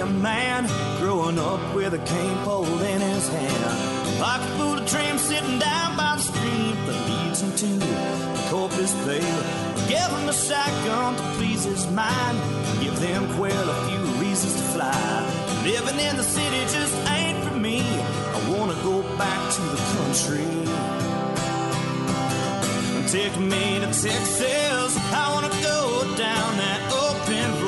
a man growing up with a cane pole in his hand. Pocket full of trim sitting down by the stream that leads him to the Corpus Bay. Give him a shotgun to please his mind. Give them quail a few reasons to fly. Living in the city just ain't for me. I wanna go back to the country. Take me to Texas. I wanna go down that open road.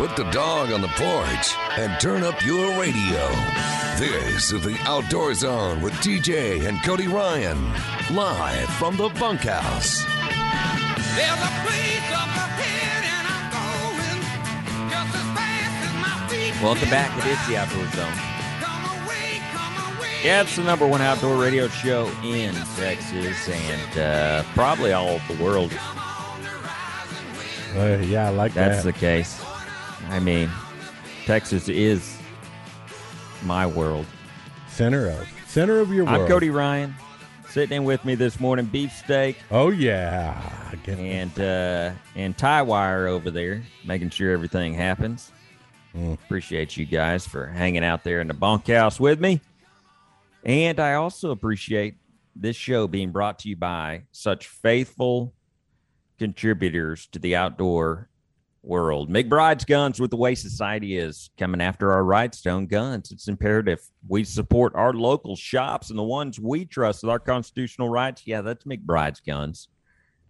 Put the dog on the porch and turn up your radio. This is the Outdoor Zone with TJ and Cody Ryan, live from the bunkhouse. There's a place up ahead and I'm going just as fast as my feet. Welcome back. It is the Outdoor Zone. Come away, come away. Yeah, it's the number one outdoor radio show in Texas and uh, probably all of the world. Uh, yeah, I like That's that. That's the case. I mean, Texas is my world. center of center of your world. I'm Cody Ryan. Sitting in with me this morning, beefsteak Oh yeah, and uh, and tie wire over there, making sure everything happens. Mm. Appreciate you guys for hanging out there in the bunkhouse with me, and I also appreciate this show being brought to you by such faithful contributors to the outdoor world. McBride's Guns with the way society is coming after our Rhinestone guns. It's imperative we support our local shops and the ones we trust with our constitutional rights. Yeah, that's McBride's Guns.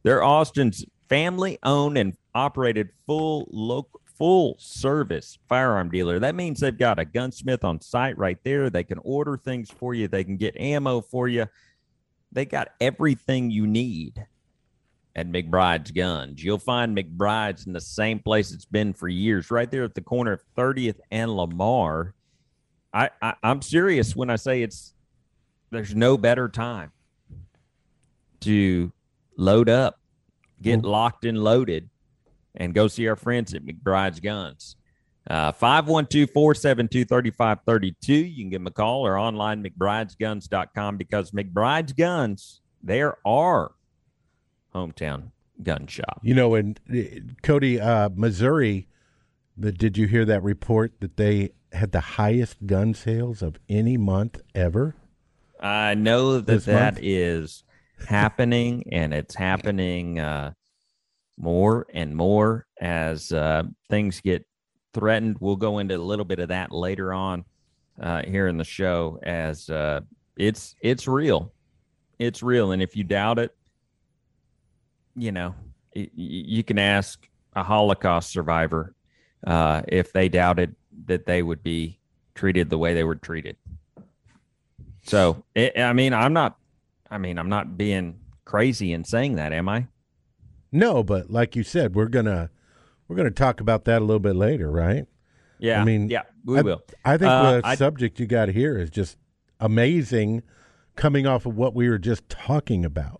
They're Austin's family owned and operated full local full service firearm dealer. That means they've got a gunsmith on site right there. They can order things for you. They can get ammo for you. They got everything you need at McBride's Guns. You'll find McBride's in the same place it's been for years, right there at the corner of 30th and Lamar. I, I I'm serious when I say it's there's no better time to load up, get locked and loaded, and go see our friends at McBride's Guns. Uh, 512-472-3532. You can give them a call or online McBride'sGuns.com because McBride's Guns, there are hometown gun shop. you know, in uh, Cody, uh, Missouri. The, did you hear that report that they had the highest gun sales of any month ever? I know that This that month? is happening, and it's happening uh, more and more as uh, things get threatened. We'll go into a little bit of that later on uh, here in the show, as uh, it's it's real, it's real, and if you doubt it, you know, you can ask a Holocaust survivor uh, if they doubted that they would be treated the way they were treated. So, it, I mean, I'm not, I mean, I'm not being crazy in saying that, am I? No, but like you said, we're gonna we're gonna talk about that a little bit later, right? Yeah. I mean, yeah, we I, will. I think Uh, the I- subject you got here is just amazing, coming off of what we were just talking about,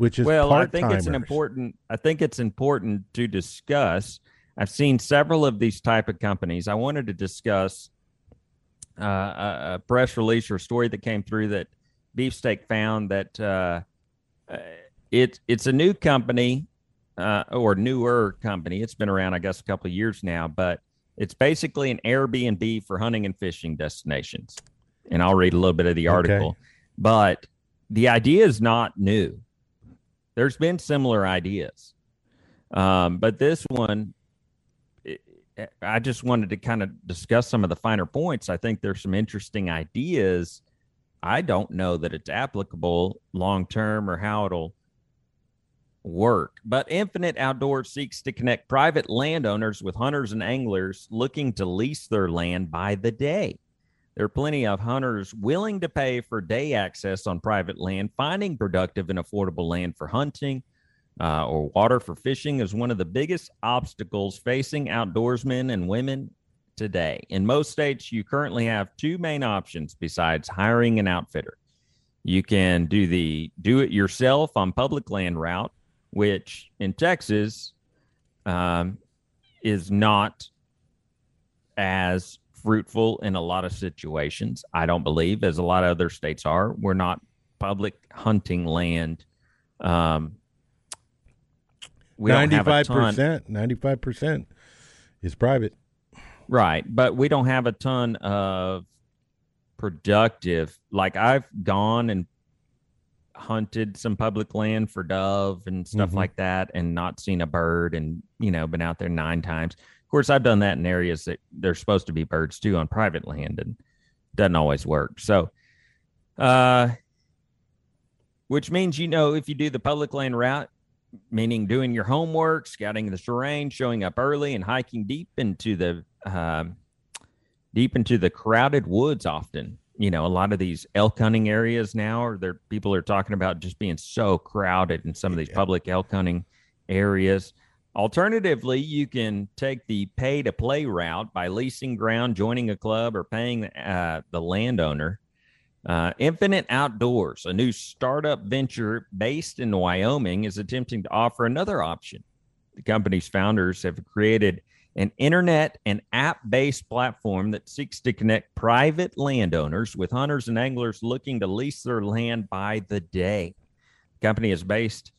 which is well, I think it's an important. I think it's important to discuss. I've seen several of these type of companies. I wanted to discuss uh, a, a press release or story that came through that Beefsteak found that uh, uh, it it's a new company uh, or newer company. It's been around, I guess, a couple of years now, but it's basically an Airbnb for hunting and fishing destinations. And I'll read a little bit of the Okay. article, but the idea is not new. There's been similar ideas, um, but this one, I just wanted to kind of discuss some of the finer points. I think there's some interesting ideas. I don't know that it's applicable long term or how it'll work. But Infinite Outdoors seeks to connect private landowners with hunters and anglers looking to lease their land by the day. There are plenty of hunters willing to pay for day access on private land. Finding productive and affordable land for hunting uh, or water for fishing is one of the biggest obstacles facing outdoorsmen and women today. In most states, you currently have two main options besides hiring an outfitter. You can do the do it yourself on public land route, which in Texas um, is not as fruitful in a lot of situations. I don't believe, as a lot of other states are. We're not public hunting land. Um, we don't have a Ninety-five ton- percent. Ninety-five percent is private. Right. But we don't have a ton of productive. Like I've gone and hunted some public land for dove and stuff Mhm. like that and not seen a bird and, you know, been out there nine times. Of course, I've done that in areas that there's supposed to be birds too on private land and doesn't always work. So, uh, which means, you know, if you do the public land route, meaning doing your homework, scouting the terrain, showing up early, and hiking deep into the um, deep into the crowded woods. Often, you know, a lot of these elk hunting areas now, or there people are talking about just being so crowded in some of these Yeah. public elk hunting areas. Alternatively, you can take the pay to play route by leasing ground, joining a club, or paying uh, the landowner. Uh, Infinite Outdoors, a new startup venture based in Wyoming, is attempting to offer another option. The company's founders have created an internet and app based platform that seeks to connect private landowners with hunters and anglers looking to lease their land by the day. The company is based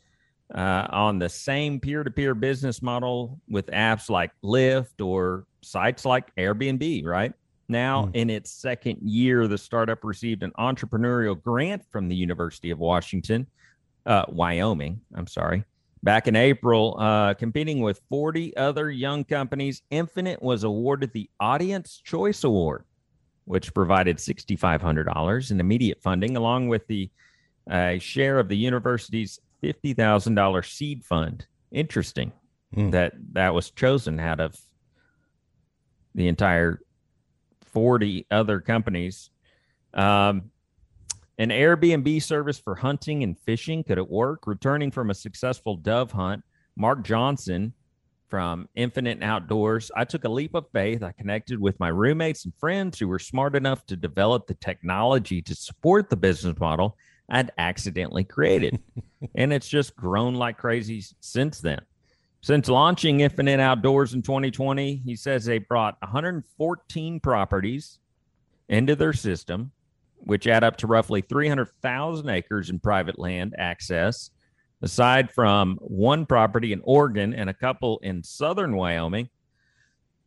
uh, on the same peer to peer business model with apps like Lyft or sites like Airbnb, right? Now, Hmm. in its second year, the startup received an entrepreneurial grant from the University of Washington, uh, Wyoming. I'm sorry. Back in April, uh, competing with 40 other young companies, Infinite was awarded the Audience Choice Award, which provided $6,500 in immediate funding, along with the uh, share of the university's $50,000 seed fund. Interesting Hmm. that that was chosen out of the entire 40 other companies. Um, an Airbnb service for hunting and fishing could it work? Returning from a successful dove hunt, Mark Johnson from Infinite Outdoors, I took a leap of faith. I connected with my roommates and friends who were smart enough to develop the technology to support the business model I'd accidentally created. and it's just grown like crazy since then. Since launching Infinite Outdoors in 2020, he says they brought 114 properties into their system, which add up to roughly 300,000 acres in private land access. Aside from one property in Oregon and a couple in southern Wyoming,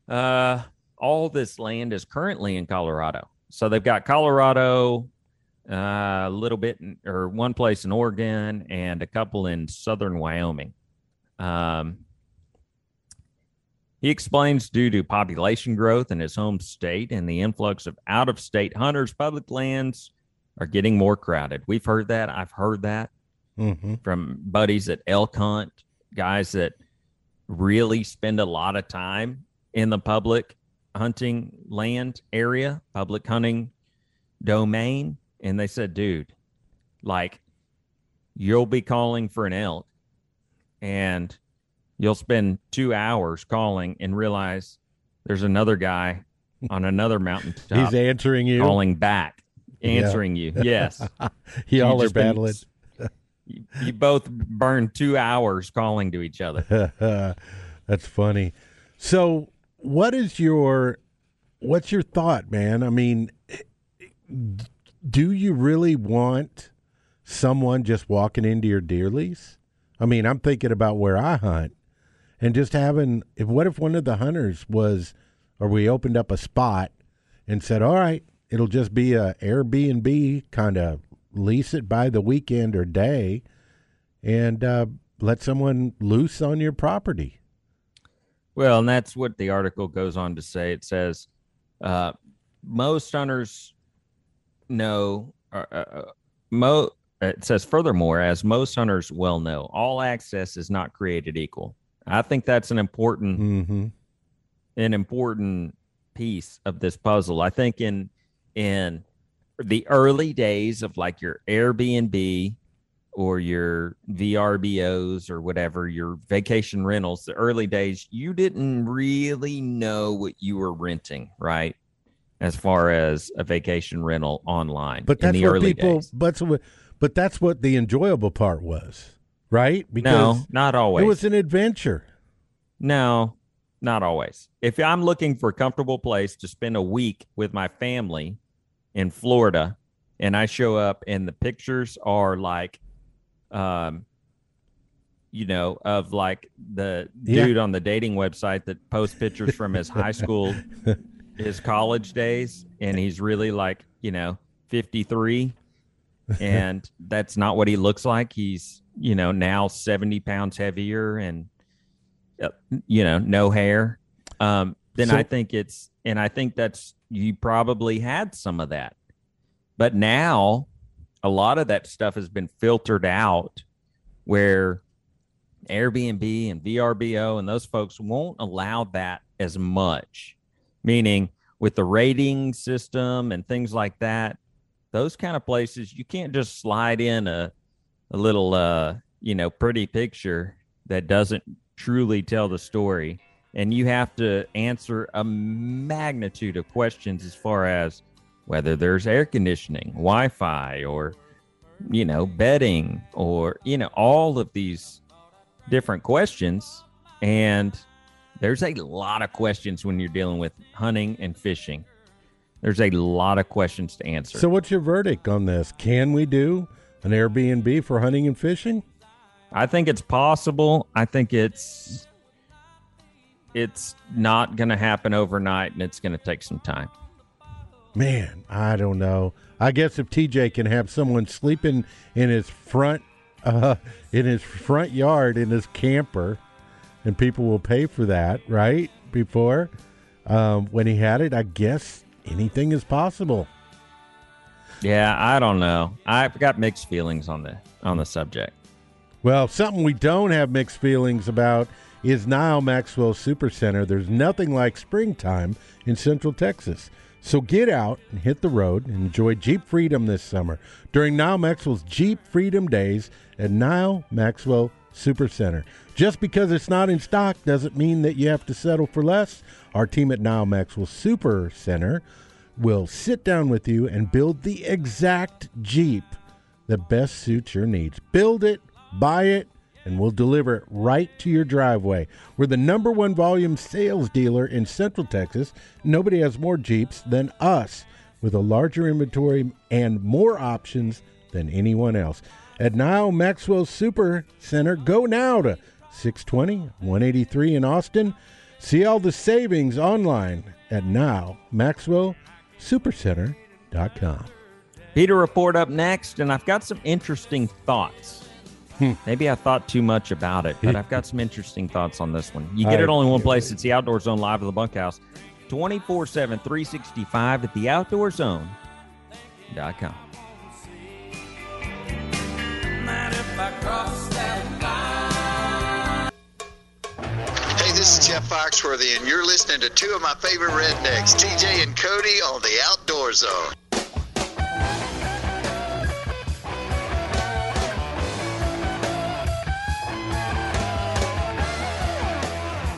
uh, all this land is currently in Colorado. So they've got Colorado, uh, a little bit, in, or one place in Oregon, and a couple in southern Wyoming. Um, he explains due to population growth in his home state and the influx of out of state hunters, public lands are getting more crowded. We've heard that. I've heard that hmm from buddies that elk hunt, guys that really spend a lot of time in the public hunting land area, public hunting domain. And they said, dude, like you'll be calling for an elk and you'll spend two hours calling and realize there's another guy on another mountain top He's answering you. calling back, answering you. Yes. Y'all are just been- battling. you, you both burned two hours calling to each other. That's funny. So, what is your what's your thought, man? I mean, do you really want someone just walking into your deer lease? I mean, I'm thinking about where I hunt and just having if what if one of the hunters was or we opened up a spot and said, "All right, it'll just be a Airbnb kind of lease it by the weekend or day and uh, let someone loose on your property." Well, and that's what the article goes on to say. It says uh, most hunters know, uh, uh, mo- it says furthermore, as most hunters well know, all access is not created equal. I think that's an important Mm-hmm. an important piece of this puzzle. I think in in the early days of like your Airbnb or your VRBOs or whatever, your vacation rentals, the early days, you didn't really know what you were renting, right? As far as a vacation rental online. But in that's the what early people. days. But but that's what the enjoyable part was, right? Because No, not always. it was an adventure. No, not always. If I'm looking for a comfortable place to spend a week with my family in Florida and I show up and the pictures are like um you know of like the Yeah. dude on the dating website that posts pictures from his high school his college days and he's really like, you know, 53 and that's not what he looks like. He's, you know, now 70 pounds heavier and uh, you know, no hair, um, then So- I think it's, and I think that's, you probably had some of that. But now a lot of that stuff has been filtered out where Airbnb and VRBO and those folks won't allow that as much. Meaning, with the rating system and things like that, those kind of places, you can't just slide in a, a little, uh, you know, pretty picture that doesn't truly tell the story. And you have to answer a magnitude of questions as far as whether there's air conditioning, Wi Fi, or, you know, bedding, or, you know, all of these different questions. And there's a lot of questions when you're dealing with hunting and fishing. There's a lot of questions to answer. So, what's your verdict on this? Can we do an Airbnb for hunting and fishing? I think it's possible. I think it's it's not going to happen overnight and it's going to take some time. Man, I don't know. I guess if TJ can have someone sleeping in his front, uh, in his front yard in his camper, and people will pay for that, right? Before, um, when he had it, I guess anything is possible. Yeah, I don't know. I've got mixed feelings on the on the subject. Well, something we don't have mixed feelings about is Nyle Maxwell Super Center. There's nothing like springtime in Central Texas. So get out and hit the road and enjoy Jeep Freedom this summer during Nyle Maxwell's Jeep Freedom Days at Nyle Maxwell Super Center. Just because it's not in stock doesn't mean that you have to settle for less. Our team at Nyle Maxwell Super Center will sit down with you and build the exact Jeep that best suits your needs. Build it, buy it, and we'll deliver it right to your driveway. We're the number one volume sales dealer in Central Texas. Nobody has more Jeeps than us, with a larger inventory and more options than anyone else. At Nyle Maxwell Super Center, go now to 620 183 in Austin. See all the savings online at Nyle Maxwell Supercenter.com. PETA report up next, and I've got some interesting thoughts. Hmm. Maybe I thought too much about it, but I've got some interesting thoughts on this one. You get I- it in one place. It's the Outdoor Zone live at the bunkhouse, 24 7, 365 at the outdoorzone.com. Mind Jeff Foxworthy, and you're listening to two of my favorite rednecks, TJ and Cody, on the Outdoor Zone.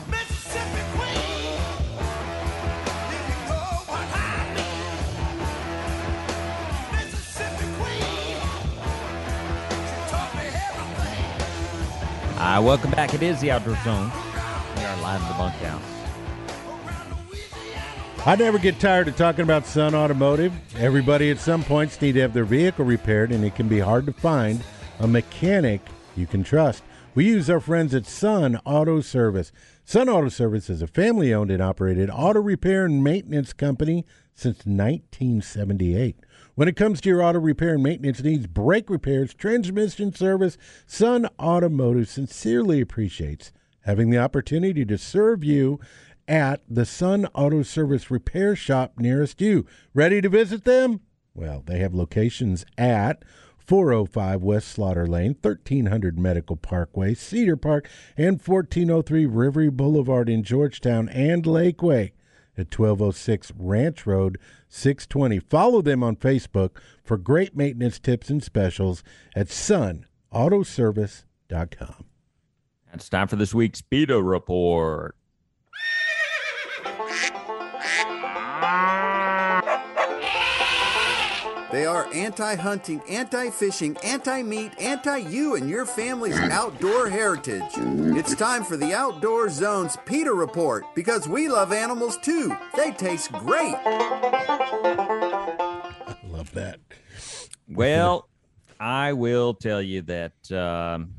Mississippi Queen. Did you know what I mean? Mississippi Queen. She taught me everything. Uh, welcome back. It is the Outdoor Zone. In the bunkhouse. I never get tired of talking about Sun Automotive. Everybody at some points need to have their vehicle repaired, and it can be hard to find a mechanic you can trust. We use our friends at Sun Auto Service. Sun Auto Service is a family owned and operated auto repair and maintenance company since 1978. When it comes to your auto repair and maintenance needs, brake repairs, transmission service, Sun Automotive sincerely appreciates having the opportunity to serve you at the Sun Auto Service repair shop nearest you. Ready to visit them? Well, they have locations at 405 West Slaughter Lane, 1300 Medical Parkway, Cedar Park, and 1403 River Boulevard in Georgetown and Lakeway at 1206 Ranch Road, 620. Follow them on Facebook for great maintenance tips and specials at Sun autoservice.com. It's time for this week's PETA report. They are anti hunting, anti fishing, anti meat, anti you and your family's outdoor heritage. It's time for the Outdoor Zone's PETA Report because we love animals too. They taste great. I love that. Well, I will tell you that um,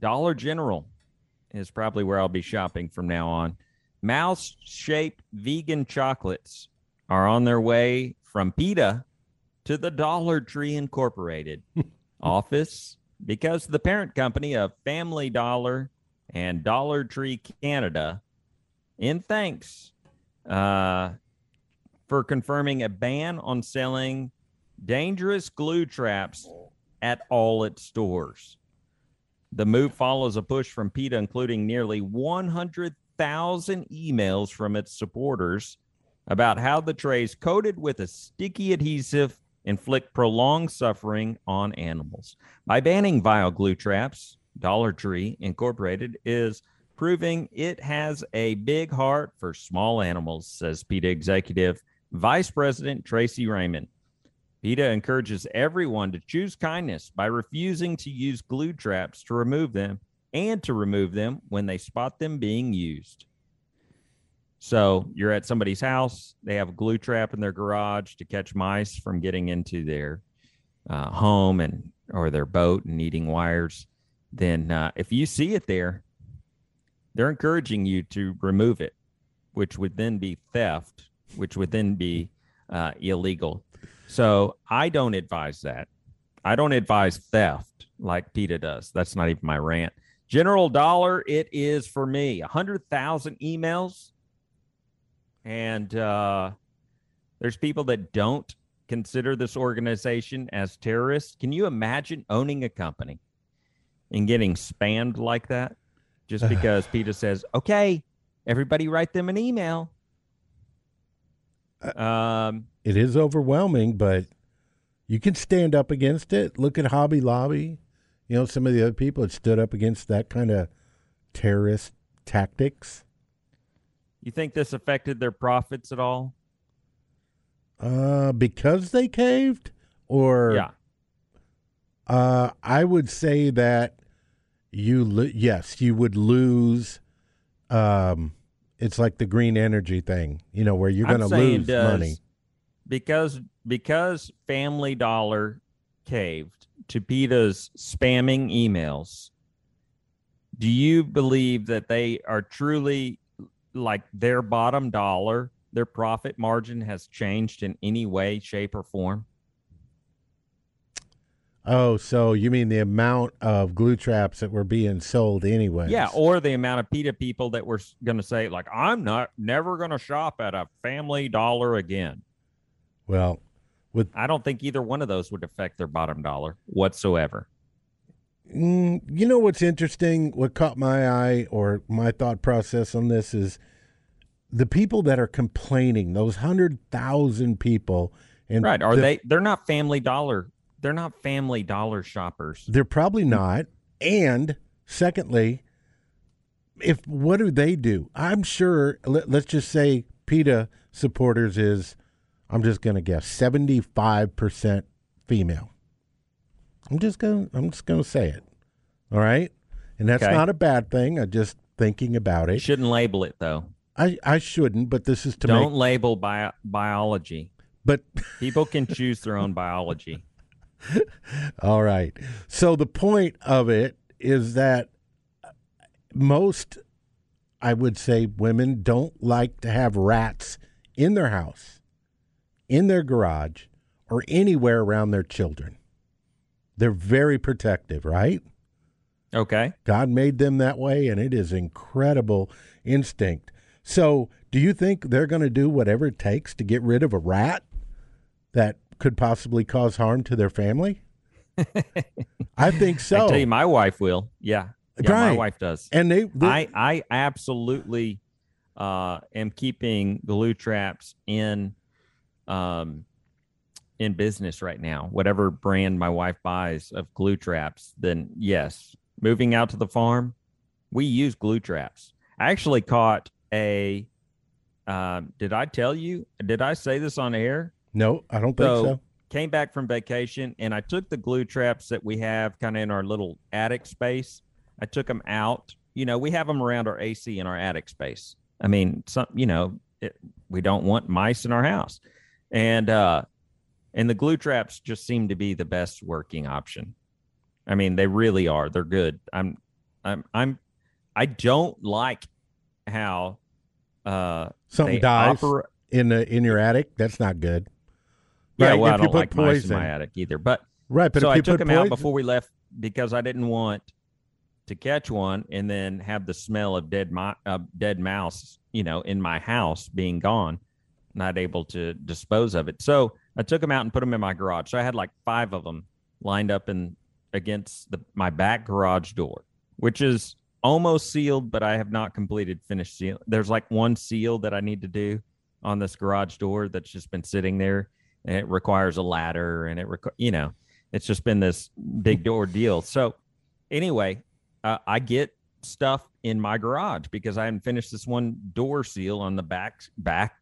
Dollar General is probably where I'll be shopping from now on. Mouse shaped vegan chocolates are on their way from PETA to the Dollar Tree Incorporated office because the parent company of Family Dollar and Dollar Tree Canada, in thanks uh, for confirming a ban on selling dangerous glue traps at all its stores. The move follows a push from PETA, including nearly 100,000 emails from its supporters about how the trays coated with a sticky adhesive inflict prolonged suffering on animals. By banning vile glue traps, Dollar Tree Incorporated is proving it has a big heart for small animals, says PETA executive Vice President Tracy Reiman. PETA encourages everyone to choose kindness by refusing to use glue traps to remove them and to remove them when they spot them being used. So you're at somebody's house, they have a glue trap in their garage to catch mice from getting into their uh, home and or their boat and eating wires. Then uh, if you see it there, they're encouraging you to remove it, which would then be theft, which would then be uh, illegal. So I don't advise that. I don't advise theft like PETA does. That's not even my rant. General Dollar, it is for me. 100,000 emails. And uh, there's people that don't consider this organization as terrorists. Can you imagine owning a company and getting spammed like that just because PETA says, okay, everybody write them an email? Um, It is overwhelming, but you can stand up against it. Look at Hobby Lobby. You know, some of the other people that stood up against that kind of terrorist tactics. you think this affected their profits at all? Uh, because they caved, or Yeah. Uh, I would say that you lo- yes, you would lose. Um, it's like the green energy thing, you know, where you're going to lose does- money. because because Family Dollar caved to PETA's spamming emails. Do you believe that they are truly like their bottom dollar, their profit margin has changed in any way, shape, or form? Oh, so you mean the amount of glue traps that were being sold anyway? Yeah, or the amount of PETA people that were going to say, like, I'm not never going to shop at a Family Dollar again. well, with I don't think either one of those would affect their bottom dollar whatsoever. Mm, you know what's interesting? What caught my eye or my thought process on this is the people that are complaining, those hundred thousand people, and Right. Are the- they they're not family dollar. They're not family dollar shoppers. They're probably not. And secondly, if what do they do? I'm sure. Let, let's just say PETA supporters is, I'm just going to guess, 75 percent female. I'm just going. to I'm just going to say it. All right, and that's Okay. not a bad thing. I'm just thinking about You it. shouldn't label it though. I I shouldn't, but this is to Don't make. label bio- biology. But People can choose their own biology. All right. So the point of it is that most, I would say, women don't like to have rats in their house, in their garage, or anywhere around their children. They're very protective, right? Okay. God made them that way, and it is incredible instinct. So, do you think they're going to do whatever it takes to get rid of a rat that could possibly cause harm to their family? I think so. I tell you, my wife will. Yeah. Yeah, my wife does. and they, they I I absolutely uh, am keeping glue traps in um, in business right now, whatever brand my wife buys of glue traps, then yes, moving out to the farm, we use glue traps. I actually caught a. Um, did I tell you? Did I say this on air? No, I don't think so. So, Came back from vacation and I took the glue traps that we have kind of in our little attic space. I took them out. You know, we have them around our AC in our attic space. I mean, some, you know, it, we don't want mice in our house, and uh, and the glue traps just seem to be the best working option. I mean, they really are. They're good. I'm, I'm, I'm, I don't like how uh Something dies in the in your attic. That's not good. Yeah, Right, well, I if you don't put like mice in my attic either. But Right, but so if I took them out before we left because I didn't want to catch one and then have the smell of dead mi- uh, dead mouse, you know, in my house being gone, not able to dispose of it. So I took them out and put them in my garage. So I had like five of them lined up in against the my back garage door, which is almost sealed, but I have not completed finished seal. There's like one seal that I need to do on this garage door that's just been sitting there and it requires a ladder and it requ- you know it's just been this big door deal so anyway uh, i get stuff in my garage because i haven't finished this one door seal on the back back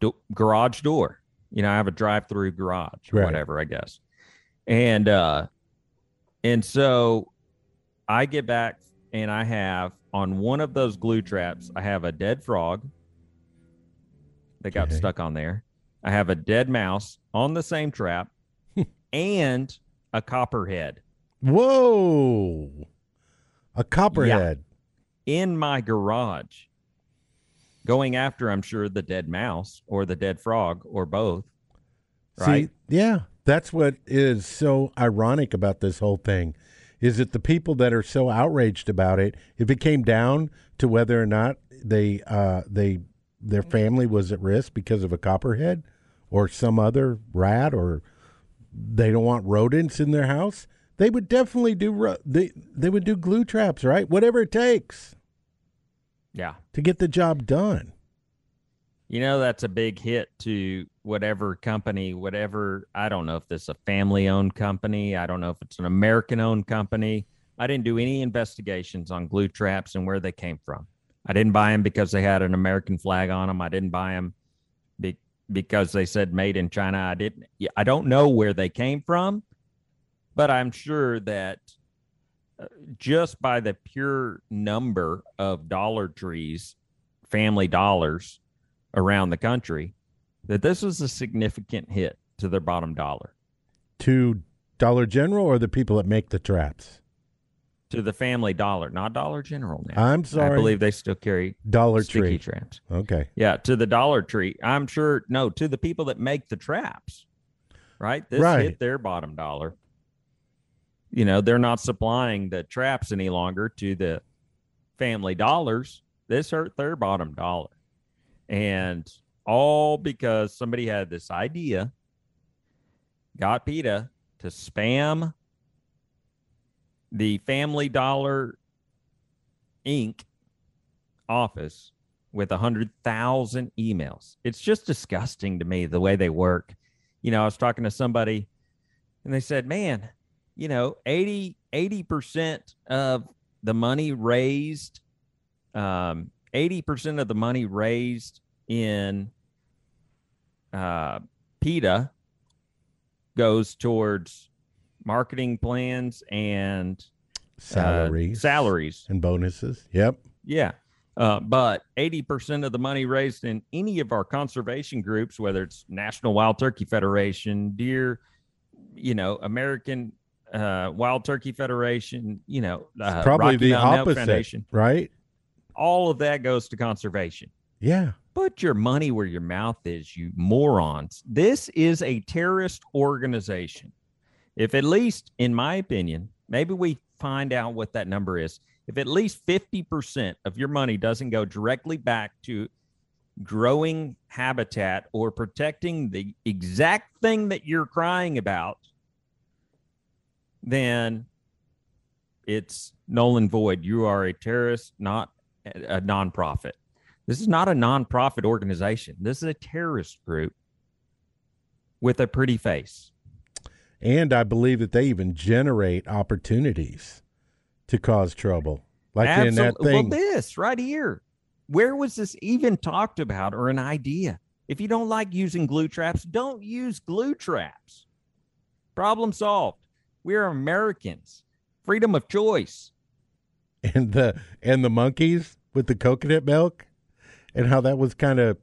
do- garage door you know i have a drive through garage Right. whatever i guess and uh and so i get back and i have on one of those glue traps i have a dead frog that got Okay. stuck on there I have a dead mouse on the same trap and a copperhead Whoa, a copperhead. in my garage going after, I'm sure, the dead mouse or the dead frog or both. Right. See, yeah, that's what is so ironic about this whole thing. Is that the people that are so outraged about it? If it came down to whether or not they uh, they their family was at risk because of a copperhead or some other rat, or they don't want rodents in their house, they would definitely do ro- they they would do glue traps, right? Whatever it takes yeah. to get the job done. You know, that's a big hit to whatever company, whatever. I don't know if this is a family owned company. I don't know if it's an American owned company. I didn't do any investigations on glue traps and where they came from. I didn't buy them because they had an American flag on them. I didn't buy them because they said made in China. I didn't. I don't know where they came from, but I'm sure that uh, just by the pure number of Dollar Trees, family dollars around the country, that this was a significant hit to their bottom dollar. To Dollar General or the people that make the traps? To the family dollar, not Dollar General now. I'm sorry. I believe they still carry Dollar Tree. traps. Okay. Yeah, to the Dollar Tree. I'm sure no, to the people that make the traps. Right? This Right. hit their bottom dollar. You know, they're not supplying the traps any longer to the family dollars. This hurt their bottom dollar. And all because somebody had this idea, got PETA to spam the Family Dollar Inc. office with a hundred thousand emails. It's just disgusting to me the way they work. You know, I was talking to somebody and they said, man, you know, 80 percent of the money raised, um, 80% of the money raised in uh, PETA goes towards marketing plans and uh, Salaries. salaries. and bonuses. Yep. Yeah. Uh, but 80% of the money raised in any of our conservation groups, whether it's National Wild Turkey Federation, Deer, you know, American uh, Wild Turkey Federation, you know, uh, Probably Rocky the Mountain opposite, Foundation, right? all of that goes to conservation. Yeah. Put your money where your mouth is, you morons. This is a terrorist organization. If at least, in my opinion, maybe we find out what that number is. If at least 50% of your money doesn't go directly back to growing habitat or protecting the exact thing that you're crying about, then it's null and void. You are a terrorist, not a nonprofit. This is not a nonprofit organization. This is a terrorist group with a pretty face. And I believe that they even generate opportunities to cause trouble. Like in that thing. Well, this right here. Where was this even talked about or an idea? If you don't like using glue traps, don't use glue traps. Problem solved. We're Americans. Freedom of choice. and the and the monkeys with the coconut milk and how that was kind of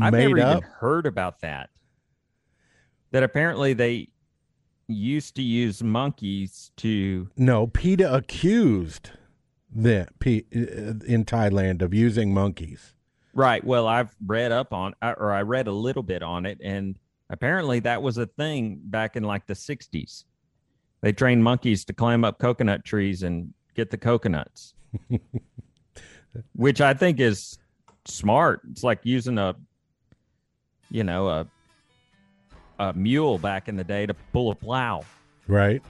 I've made never up. even heard about that. That apparently they used to use monkeys to No, PETA accused the P, uh, in Thailand of using monkeys. Right. Well, I've read up on, or I read a little bit on it, and apparently that was a thing back in like the 60s. They trained monkeys to climb up coconut trees and get the coconuts, which I think is smart. It's like using a, you know, a, a mule back in the day to pull a plow. Right?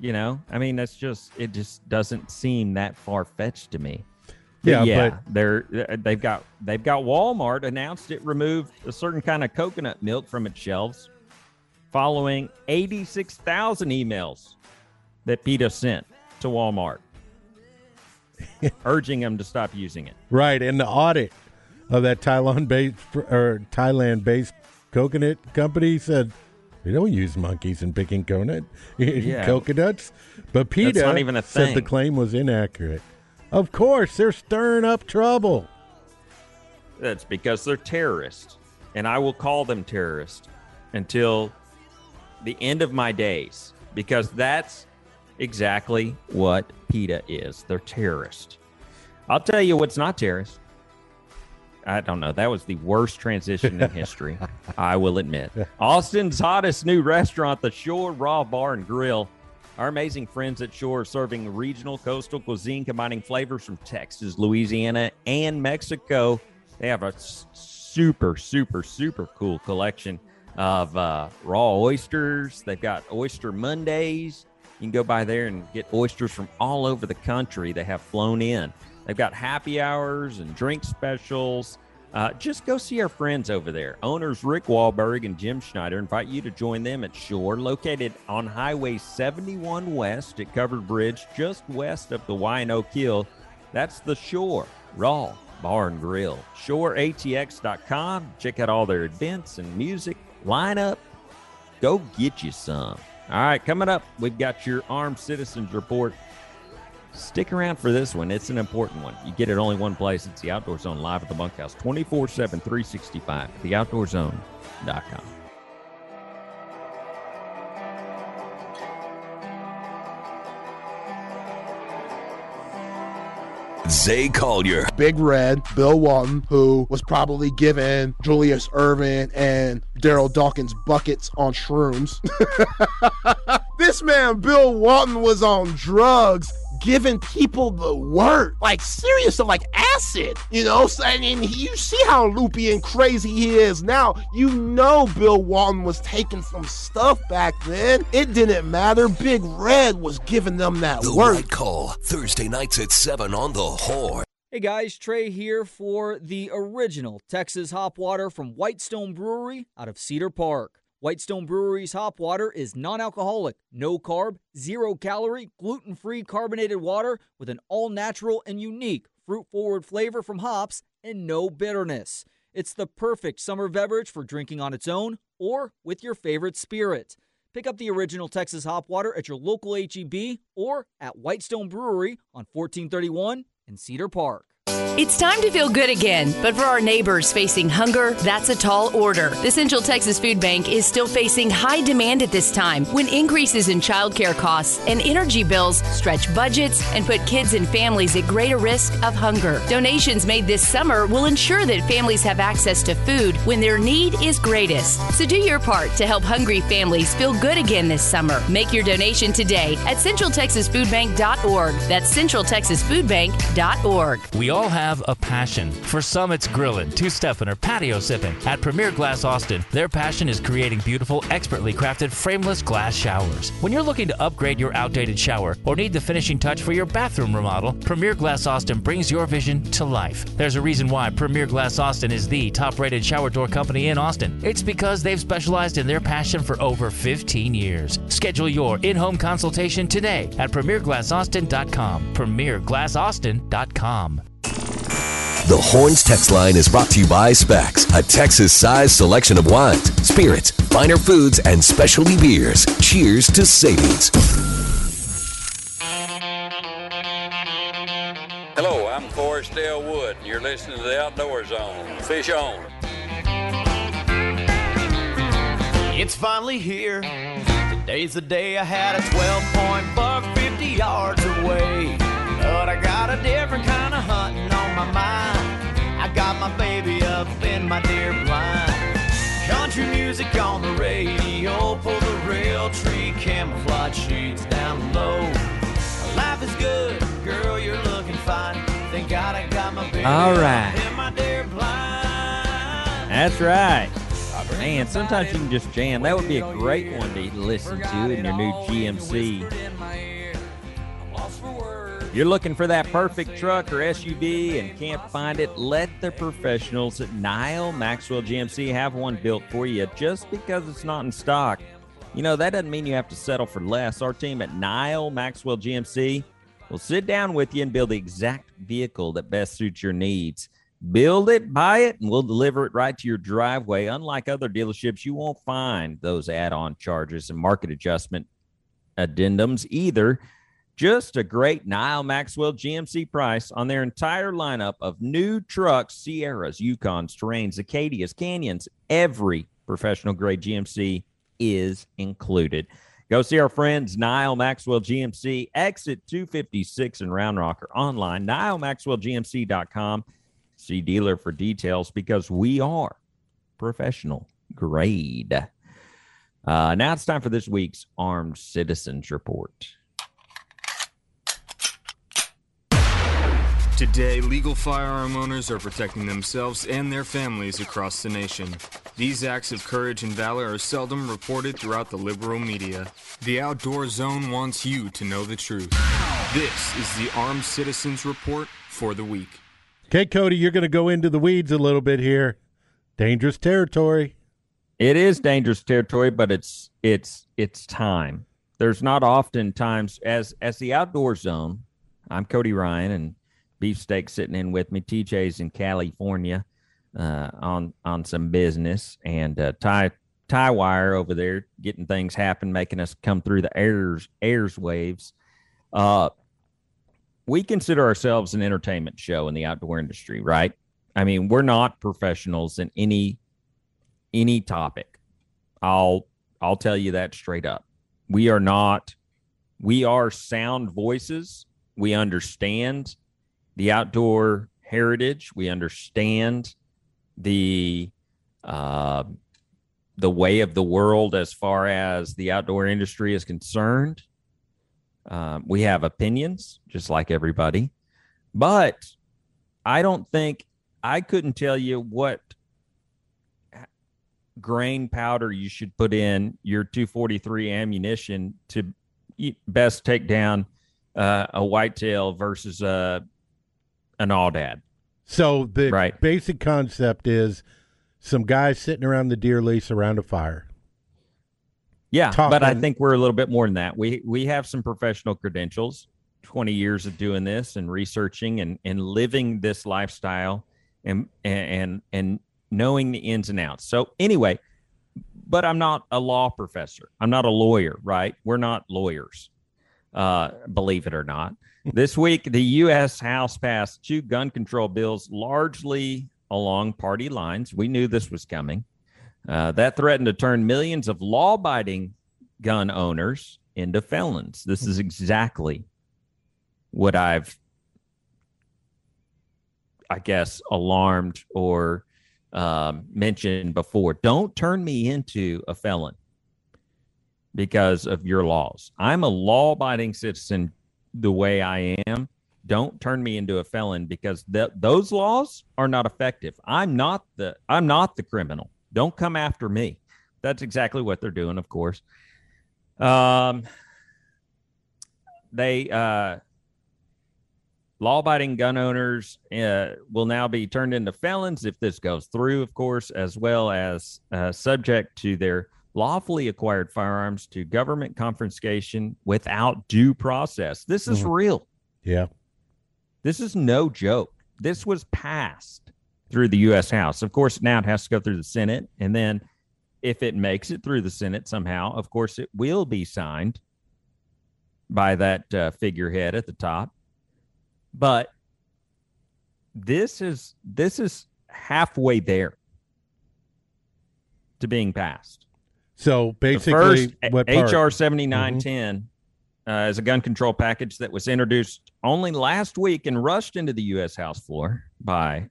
You know, I mean, that's just, it just doesn't seem that far fetched to me. Yeah, yeah, but they're uh, they've got they've got Walmart announced it removed a certain kind of coconut milk from its shelves, following eighty six thousand emails that PETA sent to Walmart, urging them to stop using it. right, and the audit of that Thailand based or Thailand based coconut company said they don't use monkeys in picking coconut Yeah. coconuts. But PETA not even a said the claim was inaccurate. Of course, they're stirring up trouble. That's because they're terrorists, and I will call them terrorists until the end of my days, because that's exactly what PETA is. They're terrorists. I'll tell you what's not terrorist. I don't know. That was the worst transition in history. I will admit. Austin's hottest new restaurant, the Shore Raw Bar and Grill. Our amazing friends at Shore are serving regional coastal cuisine, combining flavors from Texas, Louisiana, and Mexico. They have a super, super, super cool collection of uh, raw oysters. They've got Oyster Mondays. You can go by there and get oysters from all over the country. They have flown in. They've got happy hours and drink specials. Uh, just go see our friends over there. Owners Rick Wahlberg and Jim Schneider invite you to join them at Shore, located on Highway 71 West at Covered Bridge, just west of the Y in Oak Hill. That's the Shore Raw Bar and Grill. ShoreATX.com. Check out all their events and music lineup. Go get you some. All right, coming up, we've got your Armed Citizens Report. Stick around for this one. It's an important one. You get it only one place. It's the Outdoor Zone live at the bunkhouse 24 7, 365 at theoutdoorzone.com. Zay Collier. Big Red, Bill Walton, who was probably given Julius Erving and Darryl Dawkins buckets on shrooms. this man, Bill Walton, was on drugs, giving people the word, like serious stuff, like acid. You know, so, and, and you see how loopy and crazy he is now. You know, Bill Walton was taking some stuff back then. It didn't matter. Big Red was giving them that The word. White Call, Thursday nights at 7 on the Horn. Hey guys, Trey here for the original Texas hop water from Whitestone Brewery out of Cedar Park. Whitestone Brewery's hop water is non alcoholic, no carb, zero calorie, gluten free carbonated water with an all natural and unique fruit forward flavor from hops and no bitterness. It's the perfect summer beverage for drinking on its own or with your favorite spirit. Pick up the original Texas hop water at your local HEB or at Whitestone Brewery on 1431 in Cedar Park. It's time to feel good again, but for our neighbors facing hunger, that's a tall order. The Central Texas Food Bank is still facing high demand at this time when increases in childcare costs and energy bills stretch budgets and put kids and families at greater risk of hunger. Donations made this summer will ensure that families have access to food when their need is greatest. So do your part to help hungry families feel good again this summer. Make your donation today at centraltexasfoodbank.org. That's centraltexasfoodbank.org. We all have a passion. For some, it's grilling, two stepping, or patio sipping. At Premier Glass Austin, their passion is creating beautiful, expertly crafted frameless glass showers. When you're looking to upgrade your outdated shower or need the finishing touch for your bathroom remodel, Premier Glass Austin brings your vision to life. There's a reason why Premier Glass Austin is the top rated shower door company in Austin. It's because they've specialized in their passion for over 15 years. Schedule your in home consultation today at premierglassaustin.com. Premierglassaustin.com. The Horns text line is brought to you by Spec's, a Texas sized selection of wines, spirits, finer foods, and specialty beers. Cheers to savings. Hello, I'm Forrest L. Wood, and you're listening to the Outdoor Zone. Fish on. It's finally here. Today's the day I had a 12 point buck 50 yards away. But I got a different kind of hunting on my mind. Got my baby up in my deer blind. Country music on the radio. Pull the Realtree camouflage sheets down low. Life is good, girl, you're looking fine. Thank God I got my baby All up in my deer blind. That's right. Man, sometimes you can just jam. That would be a great one to listen to in your new GMC. You're looking for that perfect truck or SUV and can't find it? Let the professionals at Nyle Maxwell GMC have one built for you just because it's not in stock. You know, that doesn't mean you have to settle for less. Our team at Nyle Maxwell GMC will sit down with you and build the exact vehicle that best suits your needs. Build it, buy it, and we'll deliver it right to your driveway. Unlike other dealerships, you won't find those add on charges and market adjustment addendums either. Just a great Nyle Maxwell GMC price on their entire lineup of new trucks, Sierras, Yukons, Terrains, Acadias, Canyons. Every professional grade GMC is included. Go see our friends Nyle Maxwell GMC, exit 256 in Round Rock or online, nylemaxwellgmc.com. See dealer for details because we are professional grade. Uh, now it's time for this week's Armed Citizens Report. Today, legal firearm owners are protecting themselves and their families across the nation. These acts of courage and valor are seldom reported throughout the liberal media. The Outdoor Zone wants you to know the truth. This is the Armed Citizens Report for the week. Okay, Cody, you're going to go into the weeds a little bit here. Dangerous territory. It is dangerous territory, but it's it's it's time. There's not often times as as the outdoor zone. I'm Cody Ryan and Beefsteak sitting in with me. TJ's in California uh, on on some business, and uh, Ty Ty Wire over there getting things happen, making us come through the airs airs waves. Uh, we consider ourselves an entertainment show in the outdoor industry, right? I mean, we're not professionals in any any topic. I'll I'll tell you that straight up. We are not we are sound voices. We understand the outdoor heritage. We understand the uh, the way of the world as far as the outdoor industry is concerned. Um, we have opinions, just like everybody, but I don't think I couldn't tell you what grain powder you should put in your 243 ammunition to best take down uh, a whitetail versus a an aoudad. So the Right. basic concept is some guys sitting around the deer lease around a fire. Yeah, but I think we're a little bit more than that. We we have some professional credentials, 20 years of doing this and researching and and living this lifestyle and and and knowing the ins and outs. So anyway, but I'm not a law professor. I'm not a lawyer, right? We're not lawyers. Uh, believe it or not. This week, the U.S. House passed two gun control bills largely along party lines. We knew this was coming. Uh, that threatened to turn millions of law abiding gun owners into felons. This is exactly what I've, I guess, alarmed or um, mentioned before. Don't turn me into a felon because of your laws. I'm a law abiding citizen the way I am. don't turn me into a felon because th- those laws are not effective. I'm not the I'm not the criminal. Don't come after me. That's exactly what they're doing, of course. Um, they uh, law-abiding gun owners uh, will now be turned into felons if this goes through, of course, as well as uh, subject to their lawfully acquired firearms to government confiscation without due process. This is Mhm. real. Yeah. This is no joke. This was passed through the U.S. House. Of course, now it has to go through the Senate. And then if it makes it through the Senate somehow, of course, it will be signed by that uh, figurehead at the top. But this is this is halfway there to being passed. So The basically, first what? HR 7910 uh, is a gun control package that was introduced only last week and rushed into the U.S. House floor by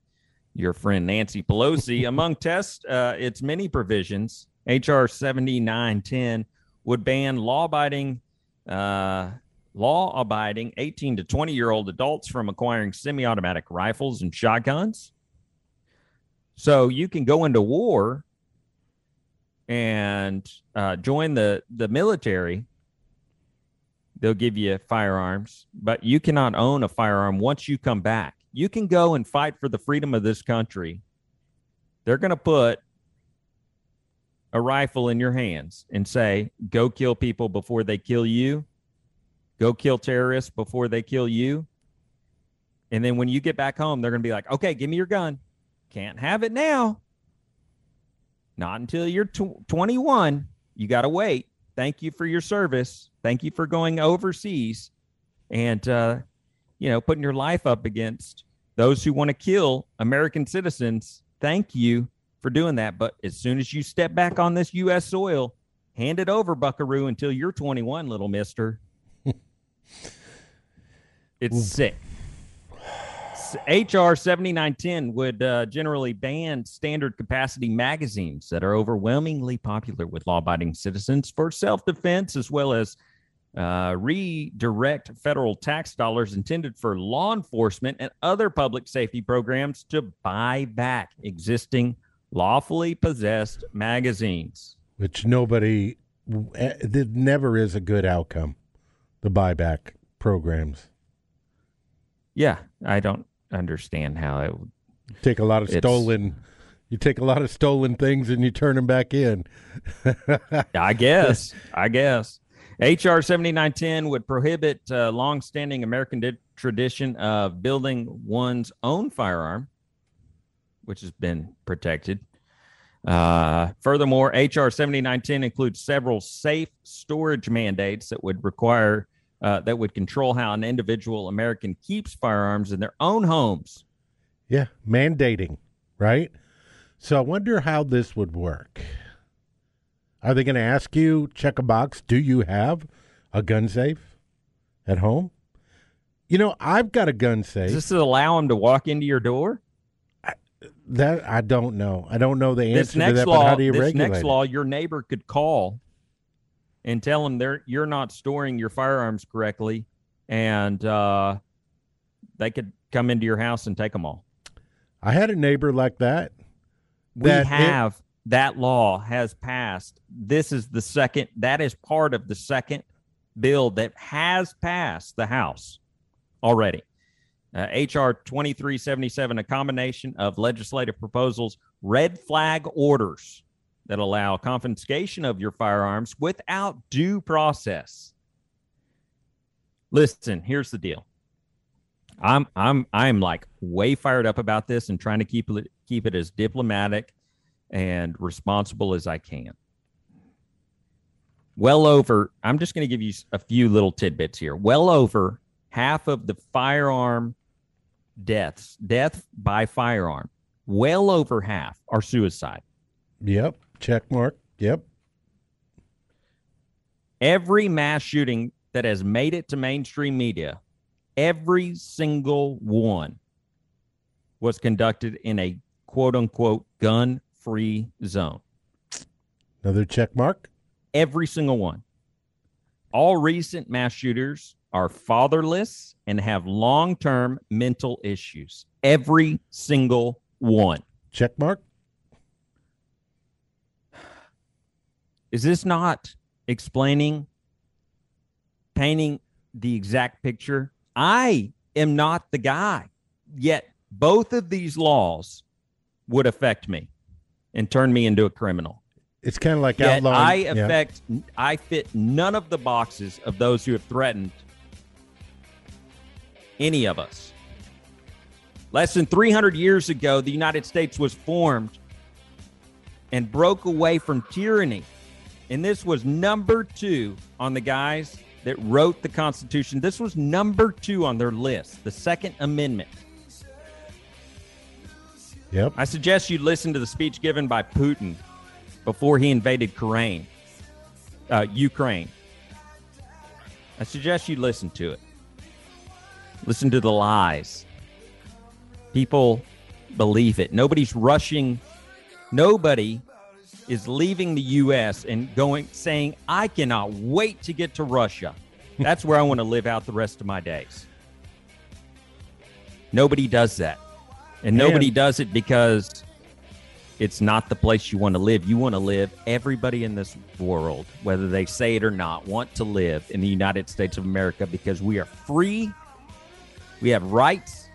your friend Nancy Pelosi. Among tests, uh, its many provisions, HR 7910 would ban law-abiding, uh, law-abiding 18 to 20 year old adults from acquiring semi-automatic rifles and shotguns. So you can go into war and uh, join the the military, they'll give you firearms, but you cannot own a firearm once you come back. You can go and fight for the freedom of this country. They're going to put a rifle in your hands and say, "Go kill people before they kill you. Go kill terrorists before they kill you." And then when you get back home, they're going to be like, "Okay, give me your gun. Can't have it now." Not until you're tw- 21. You got to wait. Thank you for your service. Thank you for going overseas and, uh, you know, putting your life up against those who want to kill American citizens. Thank you for doing that. But as soon as you step back on this U.S. soil, hand it over, Buckaroo, until you're 21, little mister. it's sick. HR 7910 would uh, generally ban standard capacity magazines that are overwhelmingly popular with law abiding citizens for self defense, as well as uh, redirect federal tax dollars intended for law enforcement and other public safety programs to buy back existing lawfully possessed magazines. which nobody, it never is a good outcome. The buyback programs Yeah, I don't understand how it would. take a lot of stolen. You take a lot of stolen things and you turn them back in. I guess. I guess. HR 7910 would prohibit uh, longstanding American di- tradition of building one's own firearm, which has been protected. Uh, furthermore, HR 7910 includes several safe storage mandates that would require uh, that would control how an individual American keeps firearms in their own homes. Yeah, mandating, right? So I wonder how this would work. Are they going to ask you check a box? Do you have a gun safe at home? You know, I've got a gun safe. Does this allow them to walk into your door? that I don't know. I don't know the answer this to that. law, but how do you this regulate next it? law, your neighbor could call and tell them they're you're not storing your firearms correctly, and uh, they could come into your house and take them all. I had a neighbor like that. We that it- have that law has passed. This is the second. That is part of the second bill that has passed the House already. Uh, HR 2377, a combination of legislative proposals, red flag orders that allow confiscation of your firearms without due process. Listen, here's the deal. I'm I'm I'm like way fired up about this and trying to keep it keep it as diplomatic and responsible as I can. Well over, I'm just going to give you a few little tidbits here. Well over half of the firearm deaths, death by firearm, well over half are suicide. Yep. Check mark. Yep. Every mass shooting that has made it to mainstream media, every single one was conducted in a quote unquote gun free zone. Another check mark. Every single one. All recent mass shooters are fatherless and have long term mental issues. Every single one. Check mark. Is this not explaining, painting the exact picture? I am not the guy. Yet both of these laws would affect me and turn me into a criminal. It's kind of like Yet outlawing. I yeah. affect I fit none of the boxes of those who have threatened any of us. Less than 300 years ago, the United States was formed and broke away from tyranny. And this was number two on the guys that wrote the Constitution. This was number two on their list, the Second Amendment. Yep. I suggest you listen to the speech given by Putin before he invaded Ukraine. Uh, Ukraine. I suggest you listen to it. Listen to the lies. People believe it. Nobody's rushing. Nobody is leaving the U.S. and going saying, "I cannot wait to get to Russia." That's where I want to live out the rest of my days. Nobody does that. And nobody does it because it's not the place you want to live. You want to live, everybody in this world, whether they say it or not, want to live in the United States of America because we are free, we have rights,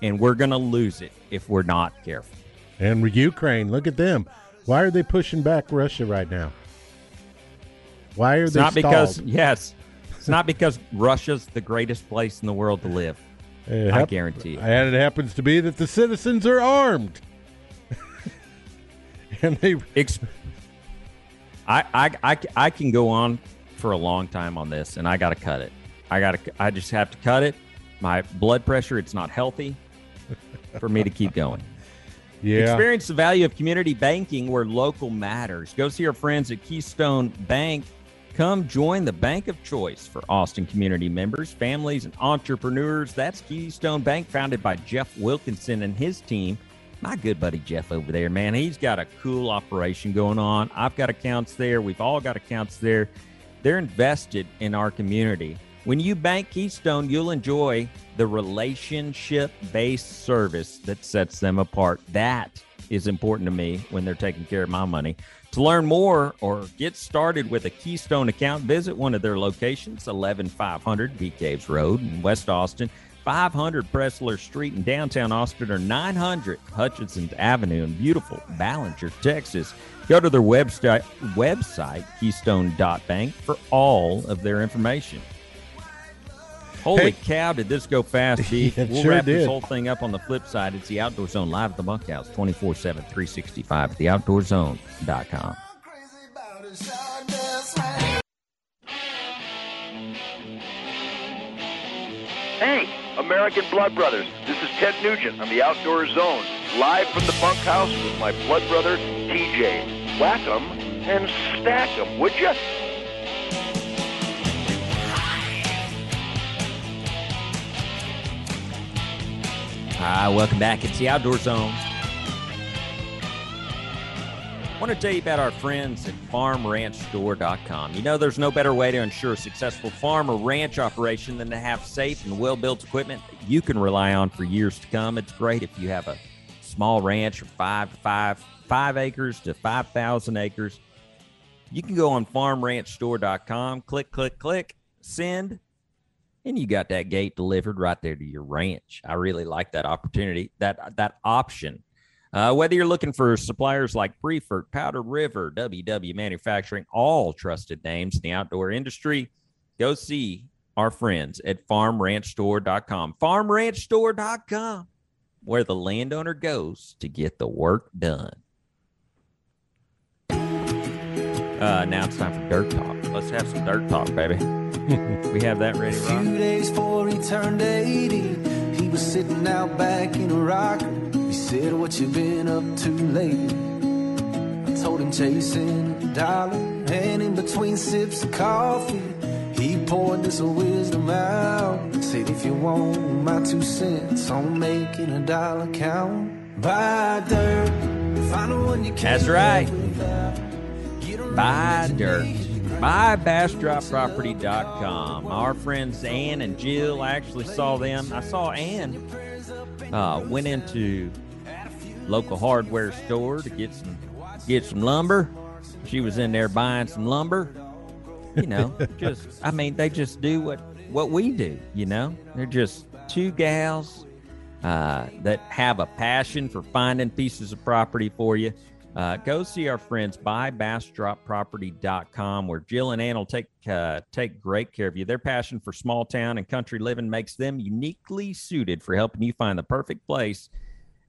and we're going to lose it if we're not careful. And Ukraine, look at them. Why are they pushing back Russia right now? Why are It's they not because, stalled? yes, it's not because Russia's the greatest place in the world to live. It I hap- guarantee you. And it happens to be that the citizens are armed. and they Ex- I, I, I, I can go on for a long time on this, and I got to cut it. I got to. I just have to cut it. My blood pressure. It's not healthy for me to keep going. Yeah. Experience the value of community banking where local matters. Go see our friends at Keystone Bank. Come join the bank of choice for Austin community members, families, and entrepreneurs. That's Keystone Bank, founded by Jeff Wilkinson and his team. My good buddy Jeff over there, man, he's got a cool operation going on. I've got accounts there. We've all got accounts there. They're invested in our community. When you bank Keystone, you'll enjoy the relationship based service that sets them apart. That is important to me when they're taking care of my money. To learn more or get started with a Keystone account, visit one of their locations 11500 Bee Caves Road in West Austin, 500 Pressler Street in downtown Austin, or 900 Hutchinson Avenue in beautiful Ballinger, Texas. Go to their website, website keystone.bank, for all of their information. Holy Hey. cow, did this go fast, D? It we'll sure wrap this whole thing up on the flip side. It's the Outdoor Zone live at the bunkhouse 24 7, 365 at theoutdoorzone.com. Hey, American Blood Brothers. This is Ted Nugent on the Outdoor Zone, live from the bunkhouse with my blood brother, TJ. Whack 'em and stack 'em, would you? Hi, welcome back. It's the Outdoor Zone. I want to tell you about our friends at farmranchstore.com. You know, there's no better way to ensure a successful farm or ranch operation than to have safe and well built equipment that you can rely on for years to come. It's great if you have a small ranch or five to five, five acres to 5,000 acres. You can go on farmranchstore.com, click, click, click, send, and you got that gate delivered right there to your ranch. I really like that opportunity, that that option. Uh, whether you're looking for suppliers like Priefert, Powder River, WW Manufacturing, all trusted names in the outdoor industry, go see our friends at farmranchstore.com. Farmranchstore.com, where the landowner goes to get the work done. Uh, now it's time for dirt talk. Let's have some dirt talk, baby. we have that ready, Rob? Few days before he turned 80, he was sitting out back in a rocker. He said, What you been up to lately? I told him chasing a dollar, and in between sips of coffee, he poured this wisdom out. Said, If you want my two cents on making a dollar count, buy dirt, find the one you can't That's right. Buy dirt. Need, BuyBastropProperty.com. Our friends Ann and Jill I actually saw them. I saw Ann uh, went into local hardware store to get some get some lumber. She was in there buying some lumber. You know, just I mean, they just do what what we do. You know, they're just two gals uh, that have a passion for finding pieces of property for you. Uh, go see our friends buybastropproperty.com where Jill and Ann will take uh, take great care of you. Their passion for small town and country living makes them uniquely suited for helping you find the perfect place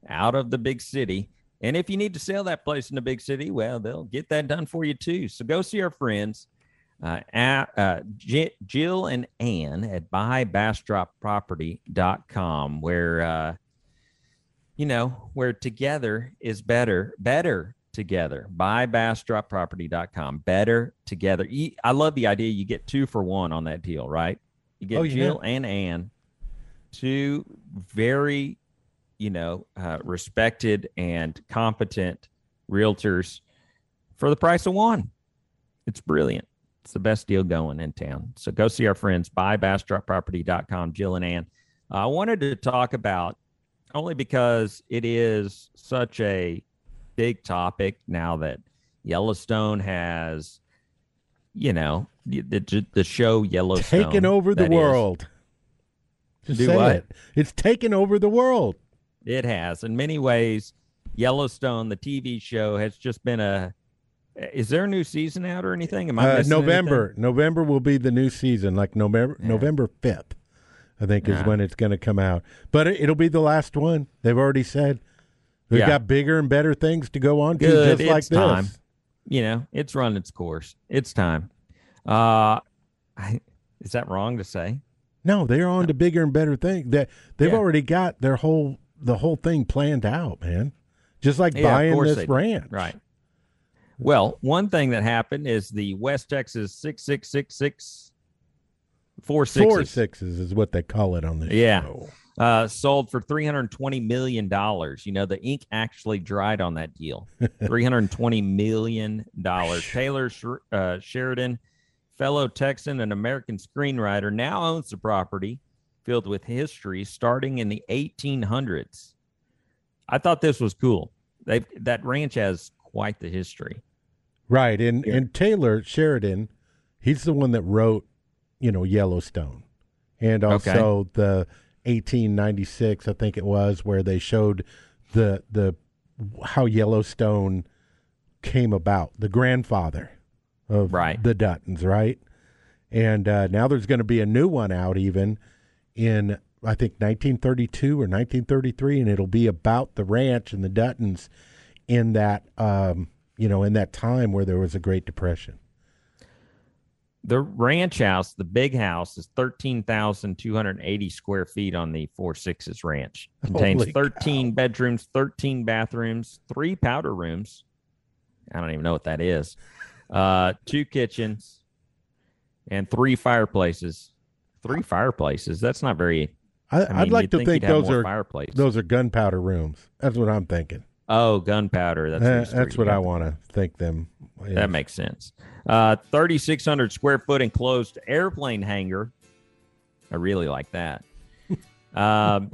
out of the big city. And if you need to sell that place in the big city, well, they'll get that done for you too. So go see our friends uh, at uh, Jill and Ann at buybastropproperty.com where uh, you know, where together is better, better together. Buybastropproperty.com. Better together. I love the idea you get two for one on that deal, right? You get Oh, yeah. Jill and Ann, two very, you know, uh, respected and competent realtors for the price of one. It's brilliant. It's the best deal going in town. So go see our friends, buybastropproperty.com, Jill and Ann. I wanted to talk about only because it is such a big topic now that Yellowstone has, you know, the the, the show Yellowstone Taking over the is- world. Just Do say what? it. It's taken over the world. It has. In many ways, Yellowstone, the TV show, has just been a. Is there a new season out or anything? Am I Uh, November. anything? November will be the new season, like November November fifth, I think is Yeah. when it's going to come out. But it, it'll be the last one. They've already said we've Yeah. got bigger and better things to go on to, Good. just like this. time. You know, it's run its course. It's time. Uh, I, is that wrong to say? No, they're on to bigger and better things. That they've Yeah. already got their whole the whole thing planned out, man. Just like Yeah, buying this ranch. Right. Well, one thing that happened is the West Texas six six six six four sixes. Four sixes is what they call it on this Yeah. show. Uh, sold for three hundred twenty million dollars. You know, the ink actually dried on that deal. three hundred twenty million dollars. Taylor Sher- uh, Sheridan, fellow Texan and American screenwriter, now owns the property filled with history starting in the eighteen hundreds. I thought this was cool. They that ranch has quite the history. Right, and and Taylor Sheridan, he's the one that wrote, you know, Yellowstone, and also the 1896, I think it was, where they showed the the how Yellowstone came about, the grandfather of Right. the Duttons, right? And uh, now there's going to be a new one out, even in I think 1932 or 1933, and it'll be about the ranch and the Duttons in that um, you know in that time where there was a Great Depression. The ranch house, the big house, is thirteen thousand two hundred eighty square feet on the Four Sixes Ranch. Contains Holy thirteen bedrooms, thirteen bathrooms, three powder rooms. I don't even know what that is. Uh, two kitchens, and three fireplaces. Three fireplaces. That's not very. I, I mean, I'd like to think think, those are fireplaces. those are gunpowder rooms. That's what I'm thinking. Oh, gunpowder. That's Uh, that's what I want to think them. is. That makes sense. Uh, 3,600 square foot enclosed airplane hangar. I really like that. um,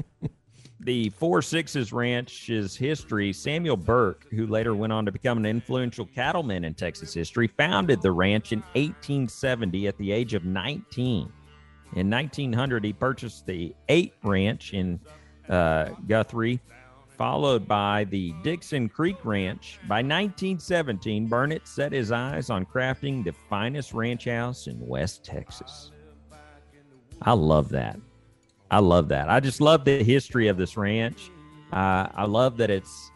the Four Sixes Ranch's history, Samuel Burke, who later went on to become an influential cattleman in Texas history, founded the ranch in 1870 at the age of 19. In 1900, he purchased the Eight Ranch in uh, Guthrie, followed by the Dixon Creek Ranch. By 1917, Burnett set his eyes on crafting the finest ranch house in West Texas. I love that. I love that. I just love the history of this ranch. Uh, I love that it's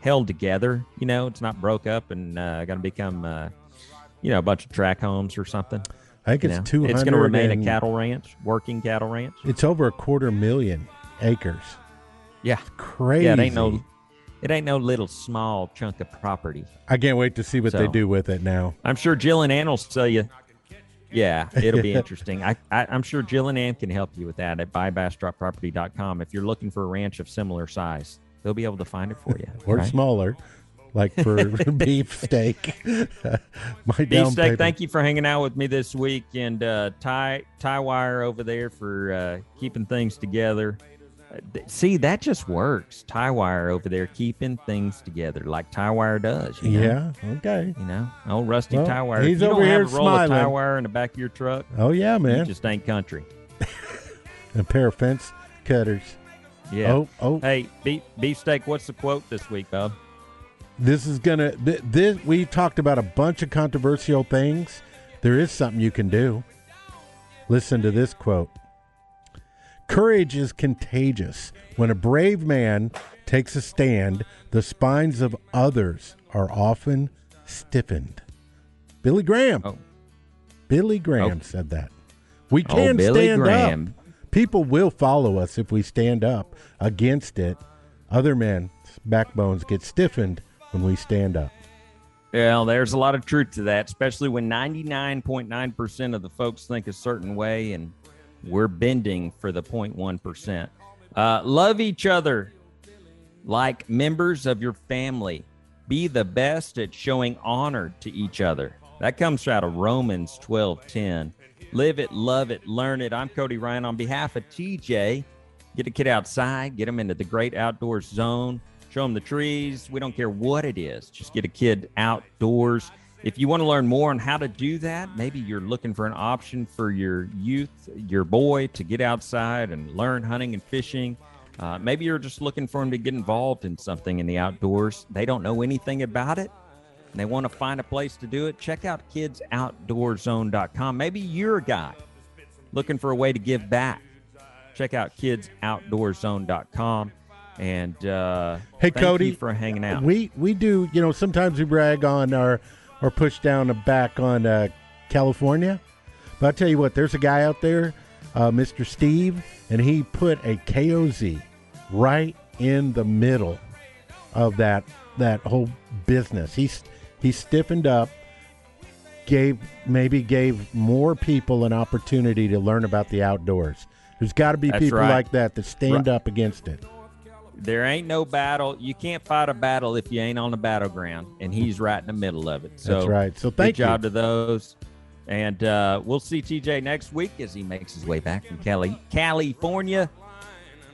held together. You know, it's not broke up and uh, going to become, uh, you know, a bunch of track homes or something. I think You it's 200 It's going to remain a cattle ranch, working cattle ranch. It's over a quarter million acres. Yeah, Crazy. Yeah, it ain't no, it ain't no little small chunk of property. I can't wait to see what they do with it now. I'm sure Jill and Ann will tell you. Yeah, it'll be interesting. I, I, I'm sure Jill and Ann can help you with that at buybastropproperty.com. If you're looking for a ranch of similar size, they'll be able to find it for you. Or right? smaller. like for beef steak. My down Beefsteak, payment. thank you for hanging out with me this week, and uh, Ty Ty Wire over there for uh, keeping things together. See, that just works. Tie Wire over there keeping things together, like Tie Wire does. You know? Yeah. Okay. You know, old rusty Well, tie wire. he's over don't here have a roll of tie wire in the back of your truck, Oh yeah, man. just ain't country. A pair of fence cutters. Yeah. Oh, oh. Hey, beef, beefsteak. What's the quote this week, Bob? This is gonna. Th- this we talked about a bunch of controversial things. There is something you can do. Listen to this quote. Courage is contagious. When a brave man takes a stand, the spines of others are often stiffened. Billy Graham. Oh. Billy Graham oh. said that. We Oh, can Billy stand Graham. up. People will follow us if we stand up against it. Other men's backbones get stiffened when we stand up. Well, there's a lot of truth to that, especially when 99.9% of the folks think a certain way and we're bending for the 0.1%. Uh, love each other like members of your family. Be the best at showing honor to each other. That comes out of Romans 12:10. Live it, love it, learn it. I'm Cody Ryan on behalf of TJ. Get a kid outside, get them into the great outdoors zone, show them the trees. We don't care what it is. Just get a kid outdoors. If you want to learn more on how to do that, maybe you're looking for an option for your youth, your boy to get outside and learn hunting and fishing. Uh, maybe you're just looking for him to get involved in something in the outdoors. They don't know anything about it and they want to find a place to do it. Check out kidsoutdoorzone.com. Maybe you're a guy looking for a way to give back. Check out kidsoutdoorzone.com. And uh, Hey, thank Cody, you for hanging out. We we do, you know, sometimes we brag on our or push down the back on uh, California. But I tell you what, there's a guy out there, uh, Mr. Steve, and he put a KOZ right in the middle of that that whole business. He's he stiffened up, gave maybe gave more people an opportunity to learn about the outdoors. There's got to be That's people right. like that that stand Right. up against it. There ain't no battle. You can't fight a battle if you ain't on the battleground, and he's right in the middle of it. So That's right. So thank good job you. to those. And uh, we'll see TJ next week as he makes his way back from Cali, California.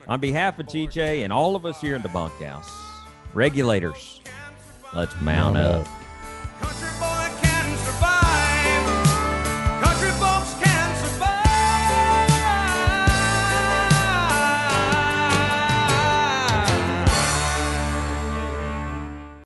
On behalf of TJ and all of us here in the bunkhouse, regulators, let's mount Mount up. up.